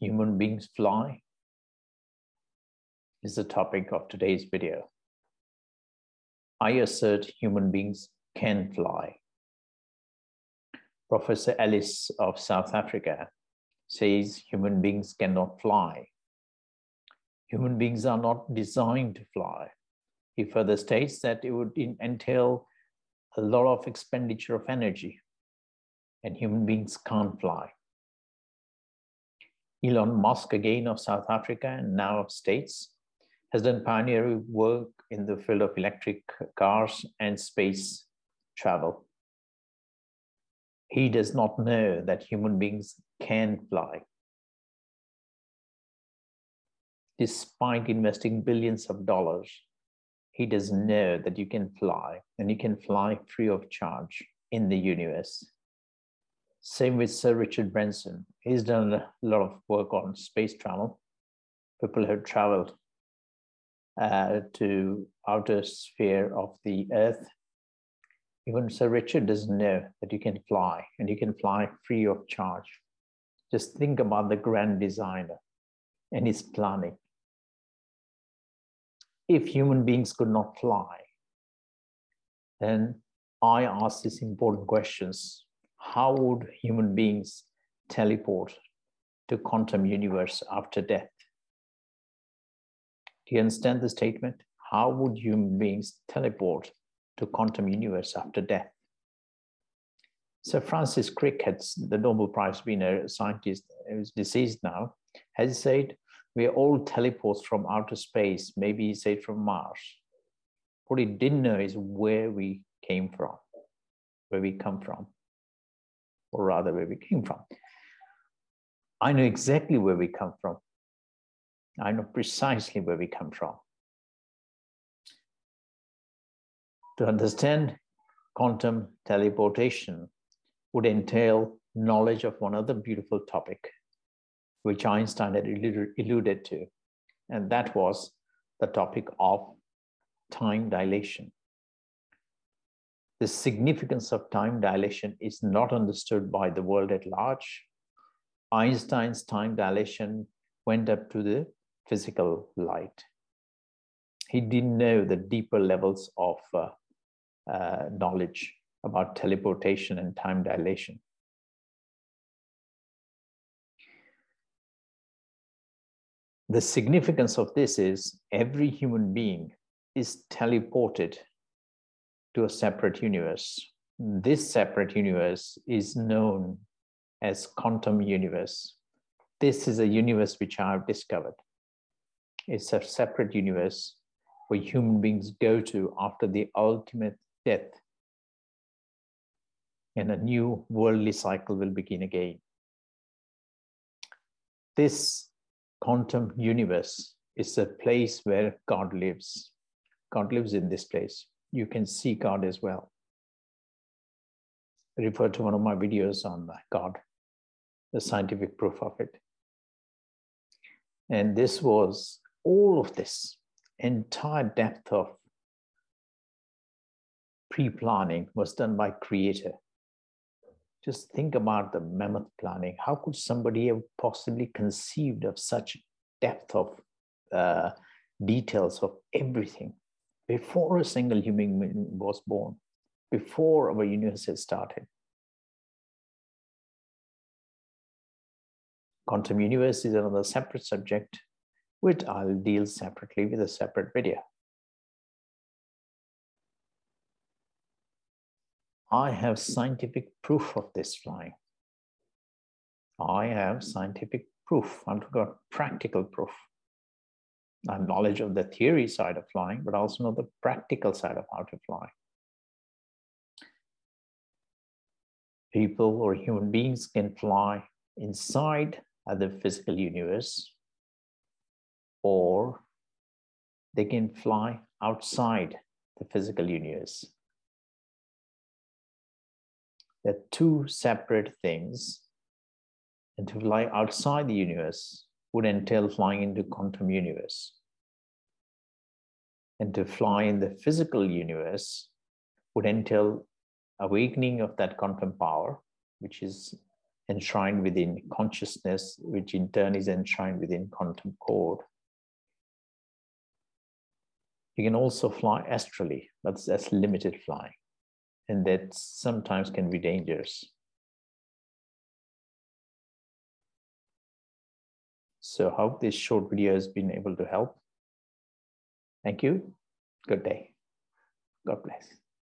human beings fly? Is the topic of today's video. I assert human beings can fly. Professor Ellis of South Africa says human beings cannot fly. Human beings are not designed to fly. He further states that it would entail a lot of expenditure of energy, and human beings can't fly. Elon Musk, again of South Africa and now of States, has done pioneering work in the field of electric cars and space travel. He does not know that human beings can fly. Despite investing billions of dollars, he doesn't know that you can fly and you can fly free of charge in the universe. Same with Sir Richard Branson. He's done a lot of work on space travel. People have traveled uh, to outer sphere of the Earth. Even Sir Richard doesn't know that you can fly and you can fly free of charge. Just think about the grand designer and his planning. If human beings could not fly, then I ask these important questions how would human beings teleport to quantum universe after death? Do you understand the statement? How would human beings teleport to quantum universe after death? Sir Francis Crick, had, the Nobel Prize winner scientist, who's deceased now, has said we are all teleports from outer space, maybe he said from Mars. What he didn't know is where we came from, where we come from or rather where we came from. I know exactly where we come from. I know precisely where we come from. To understand quantum teleportation would entail knowledge of one other beautiful topic, which Einstein had alluded to, and that was the topic of time dilation. The significance of time dilation is not understood by the world at large. Einstein's time dilation went up to the physical light. He didn't know the deeper levels of uh, uh, knowledge about teleportation and time dilation. The significance of this is every human being is teleported to a separate universe. This separate universe is known as quantum universe. This is a universe which I have discovered. It's a separate universe where human beings go to after the ultimate death. And a new worldly cycle will begin again. This quantum universe is a place where God lives. God lives in this place you can see God as well. I refer to one of my videos on God, the scientific proof of it. And this was all of this entire depth of pre-planning was done by creator just think about the mammoth planning how could somebody have possibly conceived of such depth of uh, details of everything before a single human being was born, before our universe started. Quantum universe is another separate subject, which I'll deal separately with a separate video. I have scientific proof of this flying. I have scientific proof. I've got practical proof. Knowledge of the theory side of flying, but also know the practical side of how to fly. People or human beings can fly inside the physical universe, or they can fly outside the physical universe. They're two separate things. And to fly outside the universe would entail flying into quantum universe. And to fly in the physical universe would entail awakening of that quantum power, which is enshrined within consciousness, which in turn is enshrined within quantum code. You can also fly astrally, but that's limited flying. And that sometimes can be dangerous. So hope this short video has been able to help. Thank you. Good day. God bless.